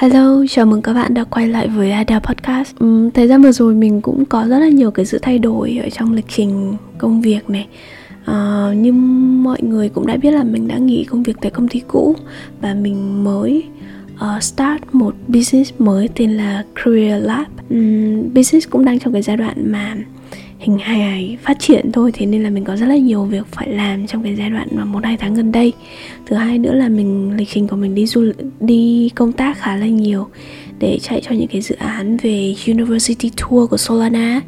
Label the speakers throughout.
Speaker 1: Hello, chào mừng các bạn đã quay lại với Ada Podcast. Uhm, Thời gian vừa rồi mình cũng có rất là nhiều cái sự thay đổi ở trong lịch trình công việc này. Uh, Như mọi người cũng đã biết là mình đã nghỉ công việc tại công ty cũ Và mình mới uh, start một business mới tên là Career Lab. Um, Business cũng đang trong cái giai đoạn mà hình hài phát triển thôi thế nên là mình có rất là nhiều việc phải làm trong cái giai đoạn mà một hai tháng gần đây. Thứ hai nữa là mình lịch trình của mình đi du đi công tác khá là nhiều để chạy cho những cái dự án về university tour của Solana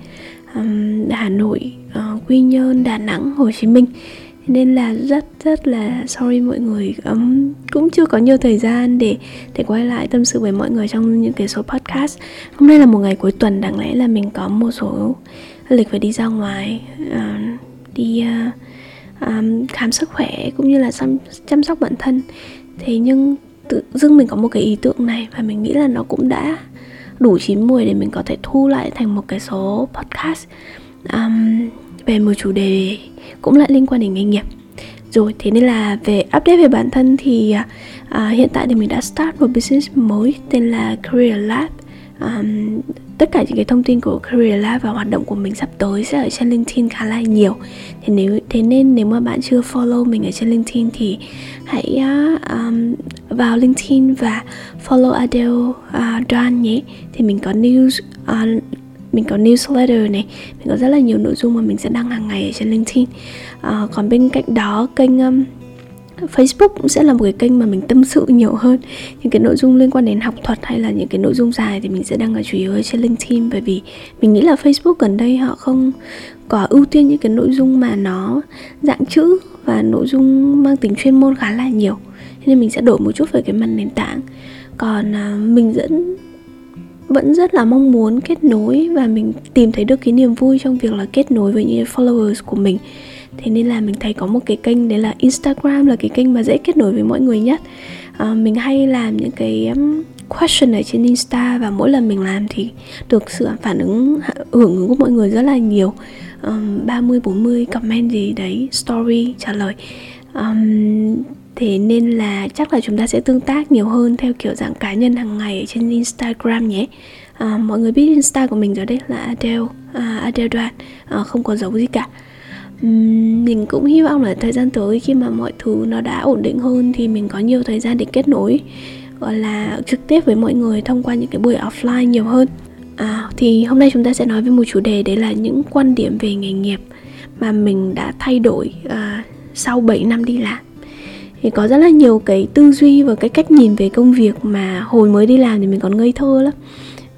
Speaker 1: um, Hà Nội, uh, Quy Nhơn, Đà Nẵng, Hồ Chí Minh nên là rất rất là sorry mọi người. Um, cũng chưa có nhiều thời gian để để quay lại tâm sự với mọi người trong những cái số podcast. Hôm nay là một ngày cuối tuần đáng lẽ là mình có một số lịch phải đi ra ngoài uh, đi uh, um, khám sức khỏe cũng như là chăm, chăm sóc bản thân. Thế nhưng tự dưng mình có một cái ý tưởng này và mình nghĩ là nó cũng đã đủ chín mùi để mình có thể thu lại thành một cái số podcast. Um, về một chủ đề cũng lại liên quan đến nghề nghiệp. Rồi thế nên là về update về bản thân thì uh, hiện tại thì mình đã start một business mới tên là Career Lab. Um, tất cả những cái thông tin của Career Lab và hoạt động của mình sắp tới sẽ ở trên LinkedIn khá là nhiều. Thế nếu thế nên nếu mà bạn chưa follow mình ở trên LinkedIn thì hãy uh, um, vào LinkedIn và follow Adele uh, Đoan nhé. Thì mình có news uh, mình có newsletter này mình có rất là nhiều nội dung mà mình sẽ đăng hàng ngày ở trên LinkedIn. À, còn bên cạnh đó kênh um, Facebook cũng sẽ là một cái kênh mà mình tâm sự nhiều hơn. Những cái nội dung liên quan đến học thuật hay là những cái nội dung dài thì mình sẽ đăng ở chủ yếu ở trên LinkedIn. Bởi vì mình nghĩ là Facebook gần đây họ không có ưu tiên những cái nội dung mà nó dạng chữ và nội dung mang tính chuyên môn khá là nhiều. Nên mình sẽ đổi một chút về cái mặt nền tảng. Còn ờ, mình dẫn vẫn rất là mong muốn kết nối và mình tìm thấy được cái niềm vui trong việc là kết nối với những followers của mình. Thế nên là mình thấy có một cái kênh đấy là instagram là cái kênh mà dễ kết nối với mọi người nhất. À, mình hay làm những cái um, question ở trên insta và mỗi lần mình làm thì được sự phản ứng hưởng ứng của mọi người rất là nhiều. Um, 30 40 comment gì đấy story trả lời. Um, thế nên là chắc là chúng ta sẽ tương tác nhiều hơn theo kiểu dạng cá nhân hàng ngày ở trên instagram nhé. À, mọi người biết insta của mình rồi đấy là adele à, adele đoàn à, không có dấu gì cả. Mình cũng hy vọng là thời gian tới khi mà mọi thứ nó đã ổn định hơn thì mình có nhiều thời gian để kết nối gọi là trực tiếp với mọi người thông qua những cái buổi offline nhiều hơn. À, thì hôm nay chúng ta sẽ nói về một chủ đề đấy là những quan điểm về nghề nghiệp mà mình đã thay đổi à, sau 7 năm đi làm thì có rất là nhiều cái tư duy và cái cách nhìn về công việc mà hồi mới đi làm thì mình còn ngây thơ lắm.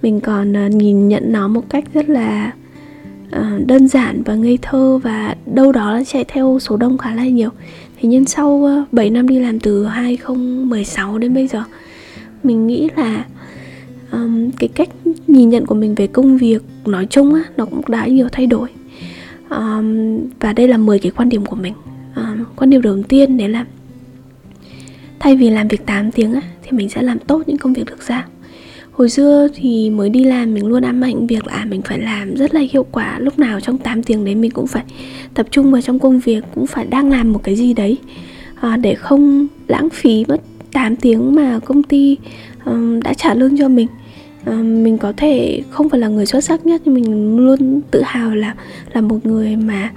Speaker 1: Mình còn uh, nhìn nhận nó một cách rất là uh, đơn giản và ngây thơ và đâu đó là chạy theo số đông khá là nhiều. Thế nhưng sau ờ, uh, 7 năm đi làm từ 2016 đến bây giờ mình nghĩ là um, cái cách nhìn nhận của mình về công việc nói chung á nó cũng đã nhiều thay đổi. Um, và đây là 10 cái quan điểm của mình. Um, quan điểm đầu tiên đấy là thay vì làm việc 8 tiếng thì mình sẽ làm tốt những công việc được giao. Hồi xưa thì mới đi làm mình luôn ám ảnh việc là à, mình phải làm rất là hiệu quả Lúc nào trong 8 tiếng đấy mình cũng phải tập trung vào trong công việc Cũng phải đang làm một cái gì đấy. À, Để không lãng phí mất 8 tiếng mà công ty um, đã trả lương cho mình. À, Mình có thể không phải là người xuất sắc nhất Nhưng mình luôn tự hào là là một người mà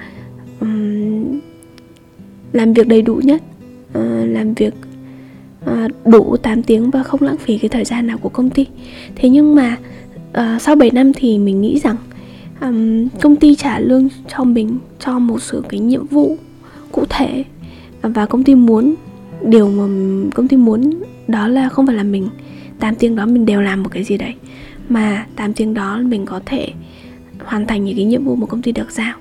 Speaker 1: um, làm việc đầy đủ nhất. Uh, Làm việc À, đủ 8 tiếng và không lãng phí cái thời gian nào của công ty. Thế nhưng mà uh, sau 7 năm thì mình nghĩ rằng um, công ty trả lương cho mình cho một số cái nhiệm vụ cụ thể và công ty muốn điều mà công ty muốn đó là không phải là mình 8 tiếng đó mình đều làm một cái gì đấy mà 8 tiếng đó mình có thể hoàn thành những cái nhiệm vụ mà công ty được giao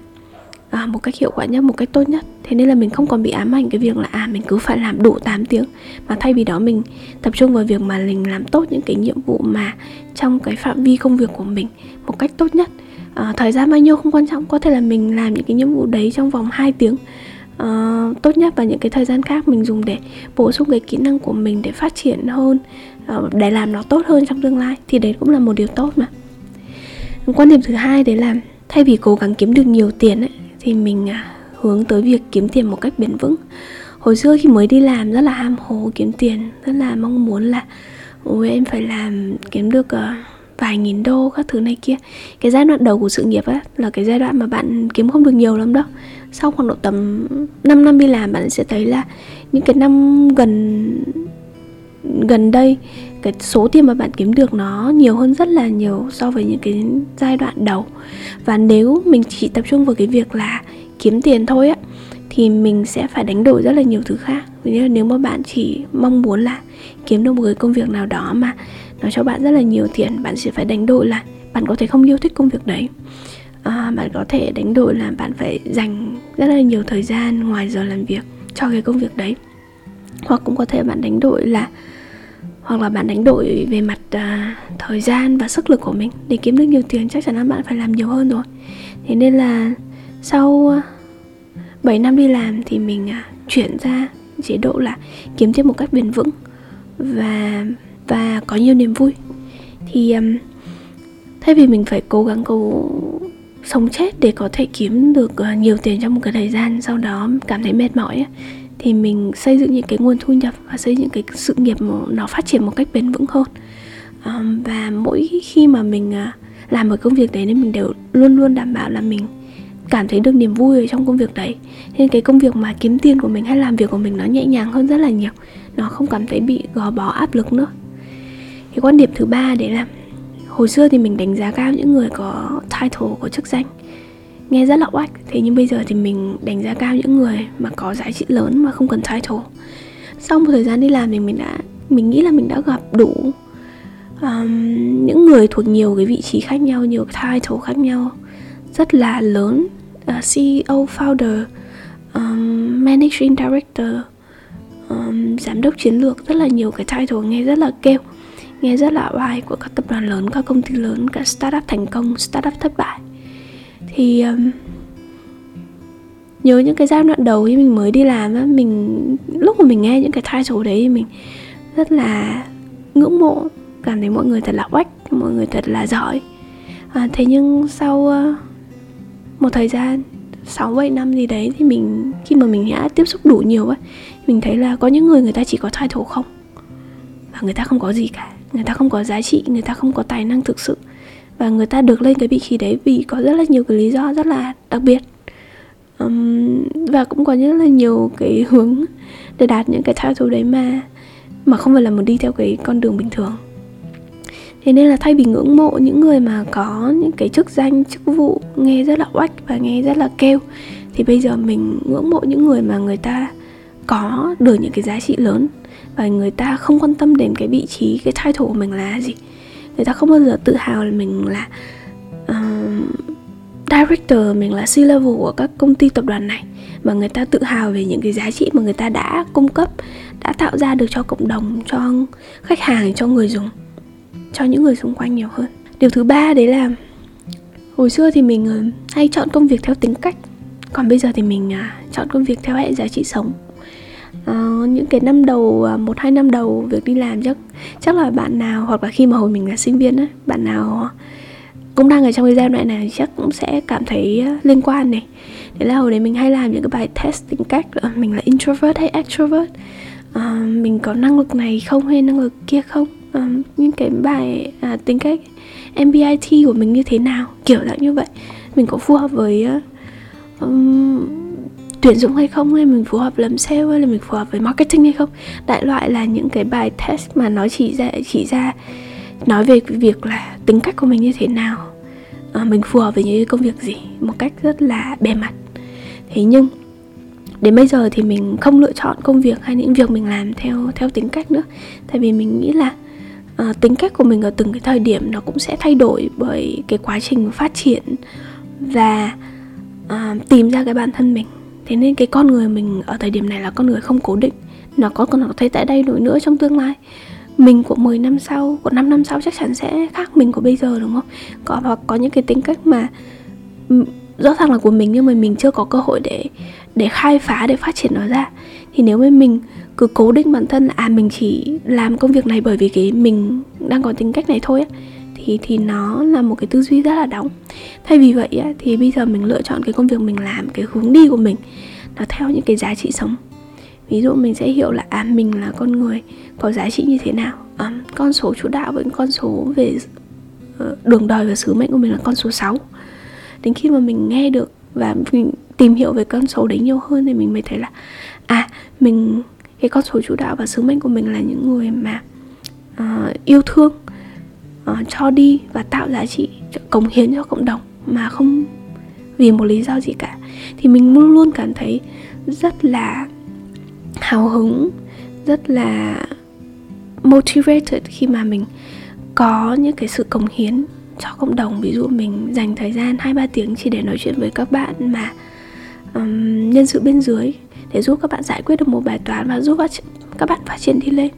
Speaker 1: à, một cách hiệu quả nhất một cách tốt nhất. Thế nên là mình không còn bị ám ảnh cái việc là à mình cứ phải làm đủ 8 tiếng. Mà thay vì đó mình tập trung vào việc mà mình làm tốt những cái nhiệm vụ mà trong cái phạm vi công việc của mình một cách tốt nhất. À, thời gian bao nhiêu không quan trọng có thể là mình làm những cái nhiệm vụ đấy trong vòng 2 tiếng. Uh, tốt nhất và những cái thời gian khác mình dùng để bổ sung cái kỹ năng của mình để phát triển hơn uh, để làm nó tốt hơn trong tương lai thì đấy cũng là một điều tốt mà. Quan điểm thứ hai đấy là thay vì cố gắng kiếm được nhiều tiền ấy, thì mình à, hướng tới việc kiếm tiền một cách bền vững. Hồi xưa khi mới đi làm rất là ham hố kiếm tiền rất là mong muốn là ôi em phải làm kiếm được ờ, vài nghìn đô các thứ này kia. Cái giai đoạn đầu của sự nghiệp á là cái giai đoạn mà bạn kiếm không được nhiều lắm đâu. Sau khoảng độ tầm 5 năm đi làm bạn sẽ thấy là những cái năm gần gần đây cái số tiền mà bạn kiếm được nó nhiều hơn rất là nhiều so với những cái giai đoạn đầu. Và nếu mình chỉ tập trung vào cái việc là kiếm tiền thôi á thì mình sẽ phải đánh đổi rất là nhiều thứ khác. Vì như nếu mà bạn chỉ mong muốn là kiếm được một cái công việc nào đó mà nó cho bạn rất là nhiều tiền bạn sẽ phải đánh đổi là bạn có thể không yêu thích công việc đấy. À, bạn có thể đánh đổi là bạn phải dành rất là nhiều thời gian ngoài giờ làm việc cho cái công việc đấy. Hoặc cũng có thể bạn đánh đổi là hoặc là bạn đánh đổi về mặt à, thời gian và sức lực của mình. Để kiếm được nhiều tiền chắc chắn là bạn phải làm nhiều hơn rồi. Thế nên là sau à, 7 năm đi làm thì mình à, chuyển ra chế độ là kiếm tiền một cách bền vững và và có nhiều niềm vui. Thì um, thay vì mình phải cố gắng cố sống chết để có thể kiếm được uh, nhiều tiền trong một cái thời gian sau đó cảm thấy mệt mỏi ấy, thì mình xây dựng những cái nguồn thu nhập và xây dựng cái sự nghiệp nó phát triển một cách bền vững hơn. Um, và mỗi khi mà mình uh, làm một công việc đấy nên mình đều luôn luôn đảm bảo là mình cảm thấy được niềm vui ở trong công việc đấy. Nên cái công việc mà kiếm tiền của mình hay làm việc của mình nó nhẹ nhàng hơn rất là nhiều. Nó không cảm thấy bị gò bó áp lực nữa. Cái quan điểm thứ ba đấy là hồi xưa thì mình đánh giá cao những người có title có chức danh nghe rất là oách. Thế nhưng bây giờ thì mình đánh giá cao những người mà có giá trị lớn mà không cần title. Sau một thời gian đi làm thì mình đã mình nghĩ là mình đã gặp đủ um, những người thuộc nhiều cái vị trí khác nhau nhiều title khác nhau. Rất là lớn ờ, uh, CEO founder um, managing director um, giám đốc chiến lược. Rất là nhiều cái title nghe rất là kêu nghe rất là oai của các tập đoàn lớn các công ty lớn các startup thành công startup thất bại thì um, nhớ những cái giai đoạn đầu khi mình mới đi làm á mình lúc mà mình nghe những cái title đấy thì mình rất là ngưỡng mộ cảm thấy mọi người thật là oách mọi người thật là giỏi. À, thế nhưng sau uh, một thời gian 6 7 năm gì đấy thì mình khi mà mình đã tiếp xúc đủ nhiều á mình thấy là có những người người ta chỉ có title không và người ta không có gì cả. Người ta không có giá trị người ta không có tài năng thực sự và người ta được lên cái vị trí đấy vì có rất là nhiều cái lý do rất là đặc biệt. Um, và cũng có rất là nhiều cái hướng để đạt những cái title đấy mà mà không phải là một đi theo cái con đường bình thường. Thế nên là thay vì ngưỡng mộ những người mà có những cái chức danh chức vụ nghe rất là oách và nghe rất là kêu thì bây giờ mình ngưỡng mộ những người mà người ta có được những cái giá trị lớn và người ta không quan tâm đến cái vị trí cái title của mình là gì người ta không bao giờ tự hào là mình là uh, director mình là C level của các công ty tập đoàn này. Mà người ta tự hào về những cái giá trị mà người ta đã cung cấp đã tạo ra được cho cộng đồng cho khách hàng cho người dùng cho những người xung quanh nhiều hơn. Điều thứ ba đấy là hồi xưa thì mình ờ, hay chọn công việc theo tính cách. Còn bây giờ thì mình ờ, chọn công việc theo hệ giá trị sống uh, những cái năm đầu à, một hai năm đầu việc đi làm chắc chắc là bạn nào hoặc là khi mà hồi mình là sinh viên á bạn nào cũng đang ở trong cái giai đoạn này chắc cũng sẽ cảm thấy à, liên quan này. Đấy là hồi đấy mình hay làm những cái bài test tính cách ờ, mình là introvert hay extrovert. À, mình có năng lực này không hay năng lực kia không? À, những cái bài à, tính cách MBIT của mình như thế nào? Kiểu dạng như vậy. Mình có phù hợp với uh, um, tuyển dụng hay không hay mình phù hợp làm sale hay là mình phù hợp với marketing hay không. Đại loại là những cái bài test mà nó chỉ ra chỉ ra nói về việc là tính cách của mình như thế nào à, mình phù hợp với những công việc gì một cách rất là bề mặt. Thế nhưng đến bây giờ thì mình không lựa chọn công việc hay những việc mình làm theo theo tính cách nữa. Tại vì mình nghĩ là à, tính cách của mình ở từng cái thời điểm nó cũng sẽ thay đổi bởi cái quá trình phát triển và à, tìm ra cái bản thân mình thế nên cái con người mình ở thời điểm này là con người không cố định nó có còn có thể tại đây đổi nữa trong tương lai mình của 10 năm sau, của 5 năm sau chắc chắn sẽ khác mình của bây giờ đúng không? Có hoặc có những cái tính cách mà ừ, rõ ràng là của mình nhưng mà mình chưa có cơ hội để để khai phá để phát triển nó ra. Thì nếu mà mình cứ cố định bản thân là à mình chỉ làm công việc này bởi vì cái mình đang có tính cách này thôi á thì thì nó là một cái tư duy rất là đóng. Thay vì vậy á, thì bây giờ mình lựa chọn cái công việc mình làm cái hướng đi của mình nó theo những cái giá trị sống. Ví dụ mình sẽ hiểu là à mình là con người có giá trị như thế nào. À, con số chủ đạo với con số về ờ, đường đời và sứ mệnh của mình là con số 6 đến khi mà mình nghe được và mình tìm hiểu về con số đấy nhiều hơn thì mình mới thấy là à mình cái con số chủ đạo và sứ mệnh của mình là những người mà uh, yêu thương uh, cho đi và tạo giá trị cống hiến cho cộng đồng mà không vì một lý do gì cả. Thì mình luôn luôn cảm thấy rất là hào hứng rất là motivated khi mà mình có những cái sự cống hiến cho cộng đồng. Ví dụ mình dành thời gian hai ba tiếng chỉ để nói chuyện với các bạn mà um, nhân sự bên dưới để giúp các bạn giải quyết được một bài toán và giúp các bạn phát triển đi lên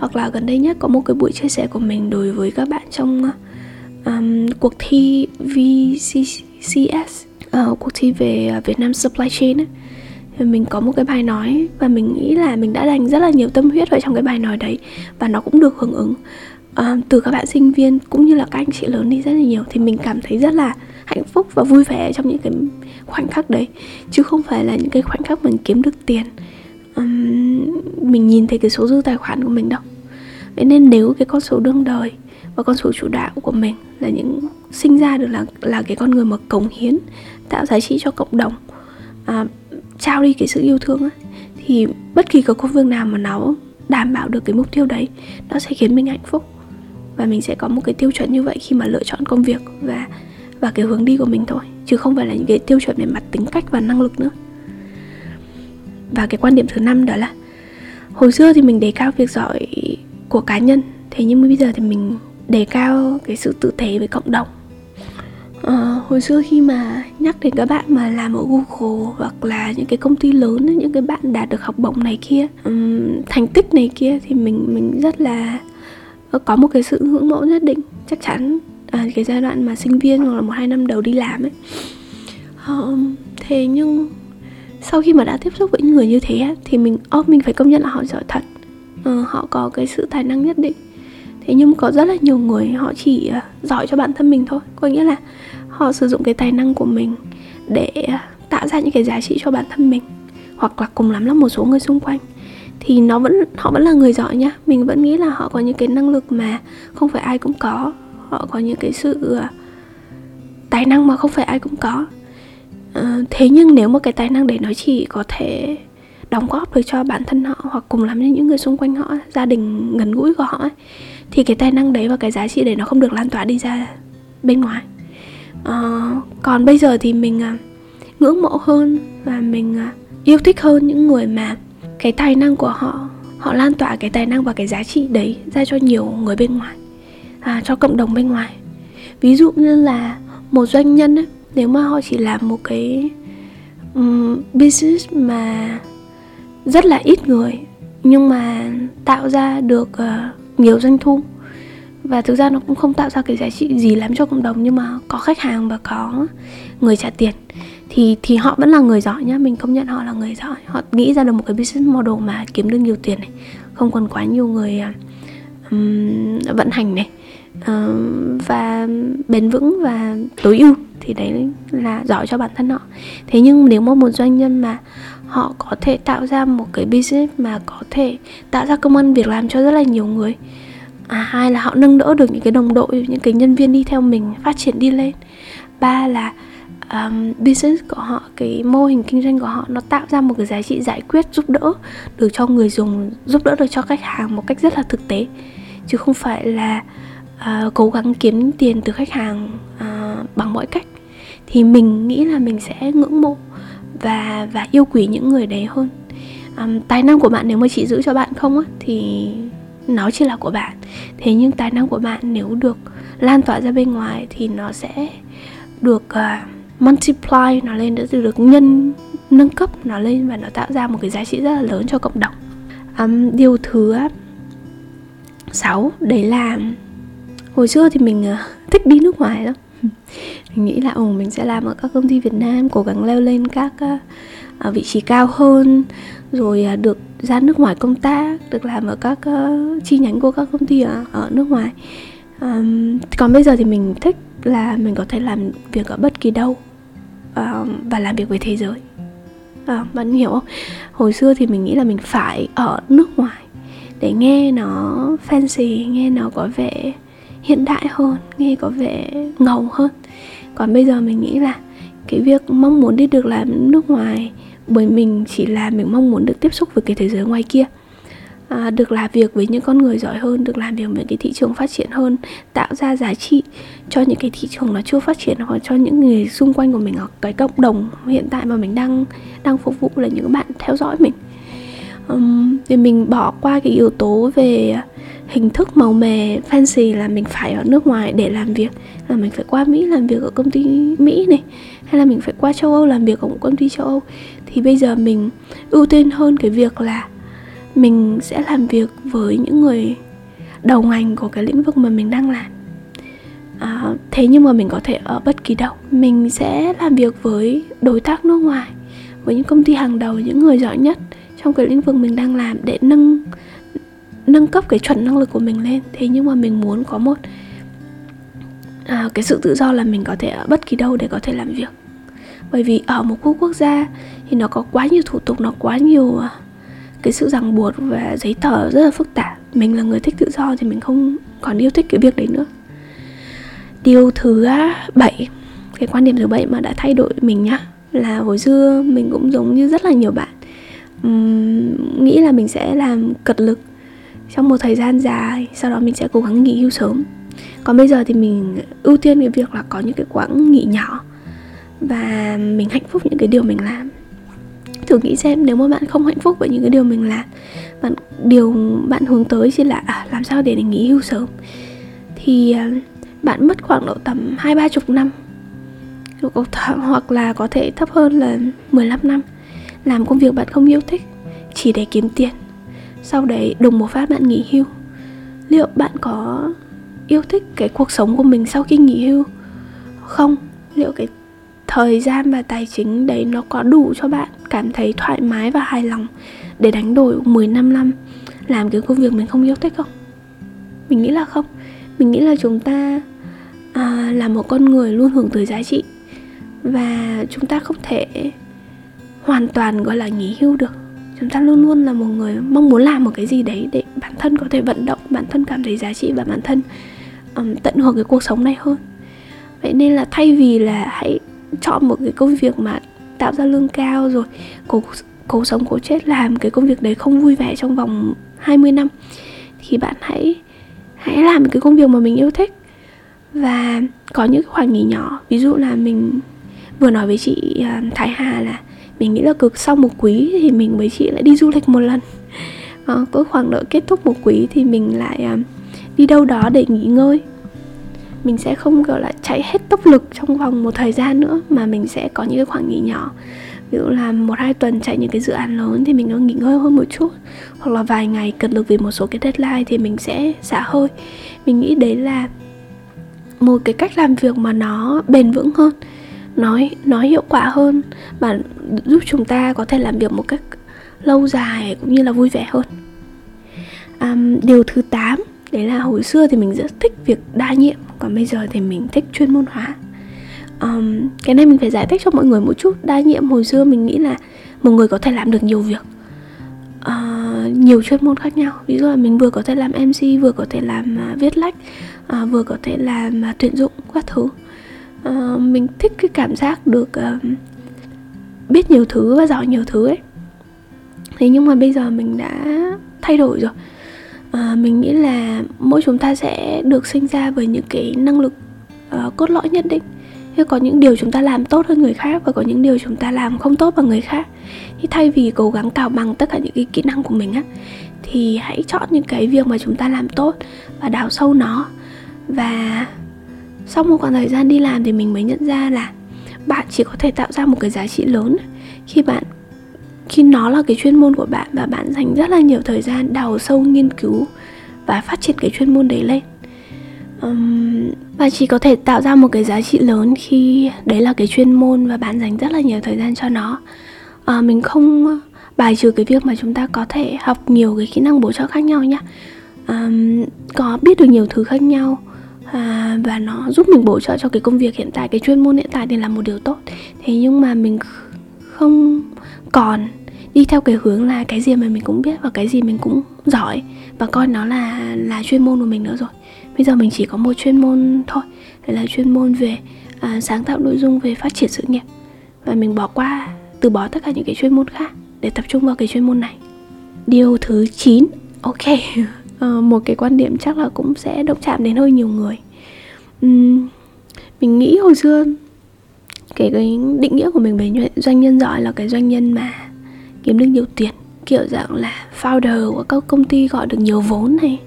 Speaker 1: hoặc là gần đây nhất có một cái buổi chia sẻ của mình đối với các bạn trong um, cuộc thi VCCS uh, ờ, cuộc thi về ờ, Việt Nam Supply Chain ấy. Mình có một cái bài nói và mình nghĩ là mình đã dành rất là nhiều tâm huyết vào trong cái bài nói đấy và nó cũng được hưởng ứng. Uh, từ các bạn sinh viên cũng như là các anh chị lớn đi rất là nhiều thì mình cảm thấy rất là hạnh phúc và vui vẻ trong những cái khoảnh khắc đấy chứ không phải là những cái khoảnh khắc mình kiếm được tiền. Um, mình nhìn thấy cái số dư tài khoản của mình đâu vậy nên nếu cái con số đương đời và con số chủ đạo của mình là những sinh ra được là là cái con người mà cống hiến tạo giá trị cho cộng đồng à, trao đi cái sự yêu thương ấy, thì bất kỳ cái công việc nào mà nó đảm bảo được cái mục tiêu đấy nó sẽ khiến mình hạnh phúc. Và mình sẽ có một cái tiêu chuẩn như vậy khi mà lựa chọn công việc và và cái hướng đi của mình thôi chứ không phải là những cái tiêu chuẩn về mặt tính cách và năng lực nữa. Và cái quan điểm thứ năm đó là hồi xưa thì mình đề cao việc giỏi của cá nhân. Thế nhưng bây giờ thì mình đề cao cái sự tự tế với cộng đồng. À, hồi xưa khi mà nhắc đến các bạn mà làm ở Google hoặc là những cái công ty lớn những cái bạn đạt được học bổng này kia um, thành tích này kia thì mình mình rất là có một cái sự ngưỡng mộ nhất định. Chắc chắn à, cái giai đoạn mà sinh viên hoặc là một hai năm đầu đi làm ấy. Um, thế nhưng sau khi mà đã tiếp xúc với những người như thế thì mình oh, mình phải công nhận là họ giỏi thật uh, họ có cái sự tài năng nhất định. Thế nhưng có rất là nhiều người họ chỉ uh, giỏi cho bản thân mình thôi. Có nghĩa là họ sử dụng cái tài năng của mình để uh, tạo ra những cái giá trị cho bản thân mình hoặc là cùng lắm là một số người xung quanh. Thì nó vẫn họ vẫn là người giỏi nhá. Mình vẫn nghĩ là họ có những cái năng lực mà không phải ai cũng có. Họ có những cái sự uh, tài năng mà không phải ai cũng có. Uh, thế nhưng nếu mà cái tài năng đấy nó chỉ có thể đóng góp được cho bản thân họ hoặc cùng làm với những người xung quanh họ gia đình gần gũi của họ ấy, thì cái tài năng đấy và cái giá trị đấy nó không được lan tỏa đi ra bên ngoài. Uh, còn bây giờ thì mình uh, ngưỡng mộ hơn và mình uh, yêu thích hơn những người mà cái tài năng của họ họ lan tỏa cái tài năng và cái giá trị đấy ra cho nhiều người bên ngoài à, cho cộng đồng bên ngoài. Ví dụ như là một doanh nhân ấy, nếu mà họ chỉ làm một cái um, business mà rất là ít người nhưng mà tạo ra được uh, nhiều doanh thu. Và thực ra nó cũng không tạo ra cái giá trị gì lắm cho cộng đồng nhưng mà có khách hàng và có người trả tiền. Thì thì họ vẫn là người giỏi nhá mình công nhận họ là người giỏi. Họ nghĩ ra được một cái business model mà kiếm được nhiều tiền này không còn quá nhiều người um, vận hành này. Uh, và bền vững và tối ưu thì đấy là giỏi cho bản thân họ. Thế nhưng nếu mà một doanh nhân mà họ có thể tạo ra một cái business mà có thể tạo ra công ăn việc làm cho rất là nhiều người. À hai là họ nâng đỡ được những cái đồng đội những cái nhân viên đi theo mình phát triển đi lên. Ba là um, business của họ cái mô hình kinh doanh của họ nó tạo ra một cái giá trị giải quyết giúp đỡ được cho người dùng giúp đỡ được cho khách hàng một cách rất là thực tế. Chứ không phải là uh, cố gắng kiếm tiền từ khách hàng uh, bằng mọi cách. Thì mình nghĩ là mình sẽ ngưỡng mộ và và yêu quý những người đấy hơn. Um, tài năng của bạn nếu mà chỉ giữ cho bạn không á thì nó chỉ là của bạn. Thế nhưng tài năng của bạn nếu được lan tỏa ra bên ngoài thì nó sẽ được uh, multiply nó lên được được nhân nâng cấp nó lên và nó tạo ra một cái giá trị rất là lớn cho cộng đồng. Um, điều thứ sáu đấy là hồi xưa thì mình uh, thích đi nước ngoài lắm mình nghĩ là ồ mình sẽ làm ở các công ty Việt Nam cố gắng leo lên các uh, vị trí cao hơn rồi uh, được ra nước ngoài công tác được làm ở các uh, chi nhánh của các công ty ở, ở nước ngoài. Um, còn bây giờ thì mình thích là mình có thể làm việc ở bất kỳ đâu uh, và làm việc với thế giới. Uh, bạn hiểu không? Hồi xưa thì mình nghĩ là mình phải ở nước ngoài để nghe nó fancy nghe nó có vẻ hiện đại hơn nghe có vẻ ngầu hơn còn bây giờ mình nghĩ là cái việc mong muốn đi được làm nước ngoài bởi mình chỉ là mình mong muốn được tiếp xúc với cái thế giới ngoài kia. À, được làm việc với những con người giỏi hơn được làm việc với cái thị trường phát triển hơn tạo ra giá trị cho những cái thị trường nó chưa phát triển hoặc cho những người xung quanh của mình ở cái cộng đồng hiện tại mà mình đang đang phục vụ là những bạn theo dõi mình. Um, thì mình bỏ qua cái yếu tố về hình thức màu mè fancy là mình phải ở nước ngoài để làm việc là mình phải qua Mỹ làm việc ở công ty Mỹ này hay là mình phải qua châu Âu làm việc ở một công ty châu Âu. Thì bây giờ mình ưu tiên hơn cái việc là mình sẽ làm việc với những người đầu ngành của cái lĩnh vực mà mình đang làm. À, thế nhưng mà mình có thể ở bất kỳ đâu. Mình sẽ làm việc với đối tác nước ngoài với những công ty hàng đầu những người giỏi nhất trong cái lĩnh vực mình đang làm để nâng nâng cấp cái chuẩn năng lực của mình lên. Thế nhưng mà mình muốn có một à, cái sự tự do là mình có thể ở bất kỳ đâu để có thể làm việc. Bởi vì ở một quốc quốc gia thì nó có quá nhiều thủ tục nó quá nhiều à, cái sự ràng buộc và giấy tờ rất là phức tạp. Mình là người thích tự do thì mình không còn yêu thích cái việc đấy nữa. Điều thứ à, bảy cái quan điểm thứ bảy mà đã thay đổi mình nhá là hồi xưa mình cũng giống như rất là nhiều bạn. Uhm, nghĩ là mình sẽ làm cật lực trong một thời gian dài sau đó mình sẽ cố gắng nghỉ hưu sớm. Còn bây giờ thì mình ưu tiên cái việc là có những cái quãng nghỉ nhỏ và mình hạnh phúc những cái điều mình làm. Thử nghĩ xem nếu mà bạn không hạnh phúc với những cái điều mình làm bạn điều bạn hướng tới chỉ là à, làm sao để, để nghỉ hưu sớm thì à, bạn mất khoảng độ tầm hai ba chục năm. Hoặc là có thể thấp hơn là 15 năm. Làm công việc bạn không yêu thích chỉ để kiếm tiền sau đấy đùng một phát bạn nghỉ hưu. Liệu bạn có yêu thích cái cuộc sống của mình sau khi nghỉ hưu? Không. Liệu cái thời gian và tài chính đấy nó có đủ cho bạn cảm thấy thoải mái và hài lòng để đánh đổi 10 năm năm làm cái công việc mình không yêu thích không? Mình nghĩ là không. Mình nghĩ là chúng ta à, là một con người luôn hưởng tới giá trị và chúng ta không thể hoàn toàn gọi là nghỉ hưu được chúng ta luôn luôn là một người mong muốn làm một cái gì đấy để bản thân có thể vận động bản thân cảm thấy giá trị và bản thân um, tận hưởng cái cuộc sống này hơn. Vậy nên là thay vì là hãy chọn một cái công việc mà tạo ra lương cao rồi cố cố sống cố chết làm cái công việc đấy không vui vẻ trong vòng 20 năm thì bạn hãy hãy làm cái công việc mà mình yêu thích. Và có những khoảng nghỉ nhỏ ví dụ là mình vừa nói với chị à, Thái Hà là mình nghĩ là cực sau một quý thì mình với chị lại đi du lịch một lần. À, có khoảng đợi kết thúc một quý thì mình lại à, đi đâu đó để nghỉ ngơi. Mình sẽ không gọi là chạy hết tốc lực trong vòng một thời gian nữa mà mình sẽ có những cái khoảng nghỉ nhỏ. Ví dụ là một hai tuần chạy những cái dự án lớn thì mình nó nghỉ ngơi hơn một chút. Hoặc là vài ngày cật lực vì một số cái deadline thì mình sẽ xả hơi. Mình nghĩ đấy là một cái cách làm việc mà nó bền vững hơn nói nói hiệu quả hơn và giúp chúng ta có thể làm việc một cách lâu dài cũng như là vui vẻ hơn. Um, điều thứ 8 đấy là hồi xưa thì mình rất thích việc đa nhiệm còn bây giờ thì mình thích chuyên môn hóa. Um, cái này mình phải giải thích cho mọi người một chút. Đa nhiệm hồi xưa mình nghĩ là một người có thể làm được nhiều việc uh, nhiều chuyên môn khác nhau. Ví dụ là mình vừa có thể làm mc vừa có thể làm uh, viết lách uh, vừa có thể làm uh, tuyển dụng các thứ uh, mình thích cái cảm giác được uh, biết nhiều thứ và giỏi nhiều thứ ấy. Thế nhưng mà bây giờ mình đã thay đổi rồi. À, mình nghĩ là mỗi chúng ta sẽ được sinh ra với những cái năng lực uh, cốt lõi nhất định. Thế có những điều chúng ta làm tốt hơn người khác và có những điều chúng ta làm không tốt bằng người khác. Thì thay vì cố gắng cào bằng tất cả những cái kỹ năng của mình á thì hãy chọn những cái việc mà chúng ta làm tốt và đào sâu nó. Và sau một khoảng thời gian đi làm thì mình mới nhận ra là bạn chỉ có thể tạo ra một cái giá trị lớn. Khi bạn khi nó là cái chuyên môn của bạn và bạn dành rất là nhiều thời gian đào sâu nghiên cứu và phát triển cái chuyên môn đấy lên. Um, và chỉ có thể tạo ra một cái giá trị lớn khi đấy là cái chuyên môn và bạn dành rất là nhiều thời gian cho nó. À, mình không bài trừ cái việc mà chúng ta có thể học nhiều cái kỹ năng bổ trợ khác nhau nhá. Um, có biết được nhiều thứ khác nhau à, và nó giúp mình bổ trợ cho cái công việc hiện tại cái chuyên môn hiện tại thì là một điều tốt. Thế nhưng mà mình không còn đi theo cái hướng là cái gì mà mình cũng biết và cái gì mình cũng giỏi. Và coi nó là là chuyên môn của mình nữa rồi. Bây giờ mình chỉ có một chuyên môn thôi. Đấy là chuyên môn về à, sáng tạo nội dung về phát triển sự nghiệp. Và mình bỏ qua từ bỏ tất cả những cái chuyên môn khác để tập trung vào cái chuyên môn này. Điều thứ 9 ok. Ờ, một cái quan điểm chắc là cũng sẽ động chạm đến hơi nhiều người. Uhm, mình nghĩ hồi xưa cái, cái định nghĩa của mình về doanh nhân giỏi là cái doanh nhân mà kiếm được nhiều tiền kiểu dạng là founder của các công ty gọi được nhiều vốn này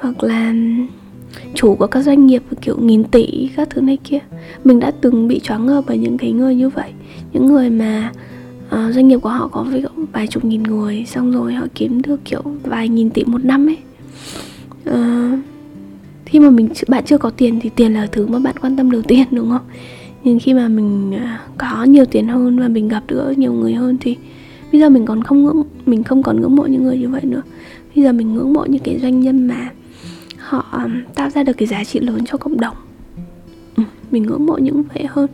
Speaker 1: hoặc là chủ của các doanh nghiệp kiểu nghìn tỷ các thứ này kia. Mình đã từng bị choáng ngợp bởi những cái người như vậy. Những người mà uh, doanh nghiệp của họ có vài chục nghìn người xong rồi họ kiếm được kiểu vài nghìn tỷ một năm ấy uh, khi mà mình bạn chưa có tiền thì tiền là thứ mà bạn quan tâm đầu tiên đúng không? Nhưng khi mà mình à, có nhiều tiền hơn và mình gặp được nhiều người hơn thì bây giờ mình còn không ngưỡng mình không còn ngưỡng mộ những người như vậy nữa. Bây giờ mình ngưỡng mộ những cái doanh nhân mà họ à, tạo ra được cái giá trị lớn cho cộng đồng. Ừ, mình ngưỡng mộ những vậy hơn.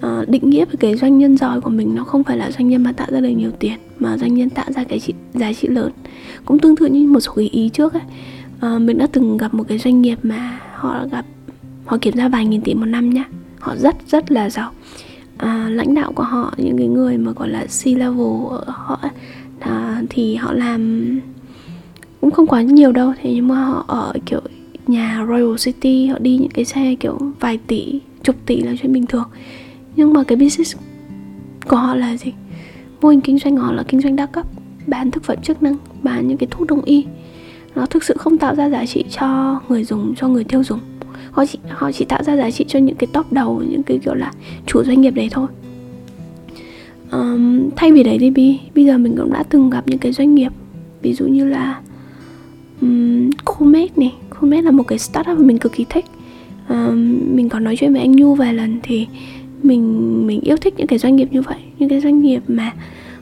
Speaker 1: À, định nghĩa về cái doanh nhân giỏi của mình nó không phải là doanh nhân mà tạo ra được nhiều tiền mà doanh nhân tạo ra cái trị, giá trị lớn. Cũng tương tự như một số cái ý trước ấy. À, mình đã từng gặp một cái doanh nghiệp mà họ gặp họ kiếm ra vài nghìn tỷ một năm nhá. Họ rất rất là giàu. À, lãnh đạo của họ những cái người mà gọi là C level ở họ à, thì họ làm cũng không quá nhiều đâu. Thế nhưng mà họ ở kiểu nhà Royal City họ đi những cái xe kiểu vài tỷ chục tỷ là chuyện bình thường. Nhưng mà cái business của họ là gì? Mô hình kinh doanh của họ là kinh doanh đa cấp bán thực phẩm chức năng bán những cái thuốc đông y. Nó thực sự không tạo ra giá trị cho người dùng cho người tiêu dùng. Họ chỉ họ chỉ tạo ra giá trị cho những cái top đầu những cái kiểu là chủ doanh nghiệp đấy thôi. Um, thay vì đấy thì bây giờ mình cũng đã từng gặp những cái doanh nghiệp ví dụ như là um, Comet này Coolmate là một cái startup mà mình cực kỳ thích. À, mình có nói chuyện với anh Nhu vài lần thì mình mình yêu thích những cái doanh nghiệp như vậy những cái doanh nghiệp mà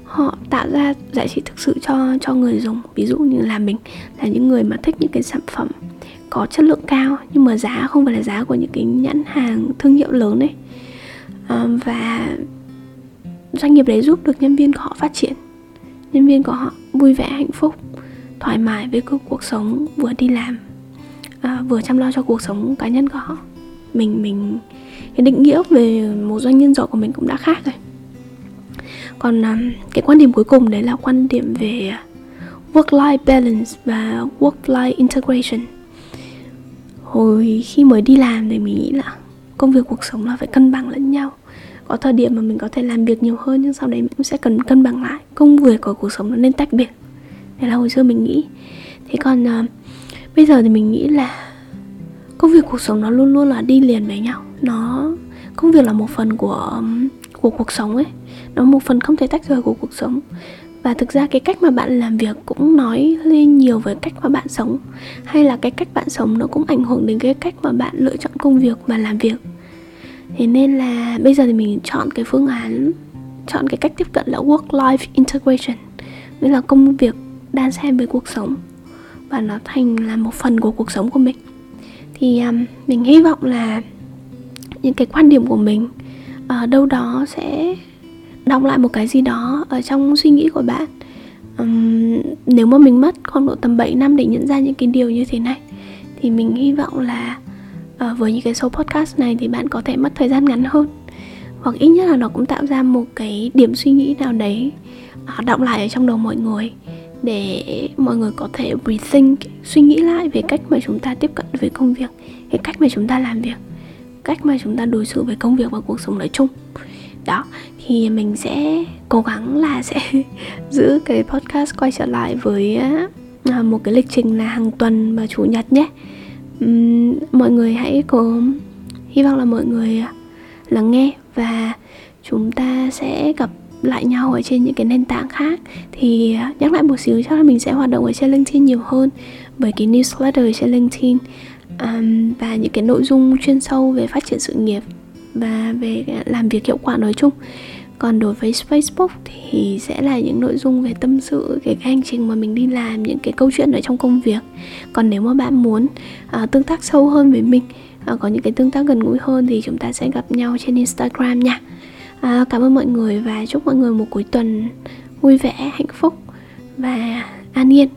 Speaker 1: họ tạo ra giá trị thực sự cho cho người dùng. Ví dụ như là mình là những người mà thích những cái sản phẩm có chất lượng cao nhưng mà giá không phải là giá của những cái nhãn hàng thương hiệu lớn ấy. À, và doanh nghiệp đấy giúp được nhân viên của họ phát triển nhân viên của họ vui vẻ hạnh phúc thoải mái với cuộc sống vừa đi làm à, vừa chăm lo cho cuộc sống cá nhân của họ. Mình mình cái định nghĩa về một doanh nhân giỏi của mình cũng đã khác rồi. Còn à, cái quan điểm cuối cùng đấy là quan điểm về work life balance và work life integration. Hồi khi mới đi làm thì mình nghĩ là công việc cuộc sống là phải cân bằng lẫn nhau. Có thời điểm mà mình có thể làm việc nhiều hơn nhưng sau đấy mình cũng sẽ cần cân bằng lại. Công việc của cuộc sống nó nên tách biệt. Thế là hồi xưa mình nghĩ. Thế còn uh, bây giờ thì mình nghĩ là công việc cuộc sống nó luôn luôn là đi liền với nhau. Nó, công việc là một phần của um, của cuộc sống ấy. Nó một phần không thể tách rời của cuộc sống. Và thực ra cái cách mà bạn làm việc cũng nói lên nhiều về cách mà bạn sống. Hay là cái cách bạn sống nó cũng ảnh hưởng đến cái cách mà bạn lựa chọn công việc và làm việc. Thế nên là bây giờ thì mình chọn cái phương án, chọn cái cách tiếp cận là work life integration. Nghĩa là công việc đan xen với cuộc sống và nó thành là một phần của cuộc sống của mình. Thì um, mình hy vọng là những cái quan điểm của mình ở uh, đâu đó sẽ đọc lại một cái gì đó ở trong suy nghĩ của bạn. Um, nếu mà mình mất khoảng độ tầm 7 năm để nhận ra những cái điều như thế này thì mình hy vọng là uh, với những cái số podcast này thì bạn có thể mất thời gian ngắn hơn. Hoặc ít nhất là nó cũng tạo ra một cái điểm suy nghĩ nào đấy ờ, uh, động lại ở trong đầu mọi người để mọi người có thể rethink, suy nghĩ lại về cách mà chúng ta tiếp cận với công việc cái cách mà chúng ta làm việc, cách mà chúng ta đối xử với công việc và cuộc sống nói chung. Đó, thì mình sẽ cố gắng là sẽ giữ cái podcast quay trở lại với à, một cái lịch trình là hàng tuần và chủ nhật nhé. Mọi người hãy cố hy vọng là mọi người à, lắng nghe và chúng ta sẽ gặp lại nhau ở trên những cái nền tảng khác. Thì à, nhắc lại một xíu chắc là mình sẽ hoạt động ở trên LinkedIn nhiều hơn bởi cái newsletter trên LinkedIn um, và những cái nội dung chuyên sâu về phát triển sự nghiệp và về à, làm việc hiệu quả nói chung. Còn đối với Facebook thì sẽ là những nội dung về tâm sự cái hành trình mà mình đi làm những cái câu chuyện ở trong công việc. Còn nếu mà bạn muốn uh, tương tác sâu hơn với mình uh, có những cái tương tác gần gũi hơn thì chúng ta sẽ gặp nhau trên Instagram nha à, cảm ơn mọi người và chúc mọi người một cuối tuần vui vẻ hạnh phúc và an yên.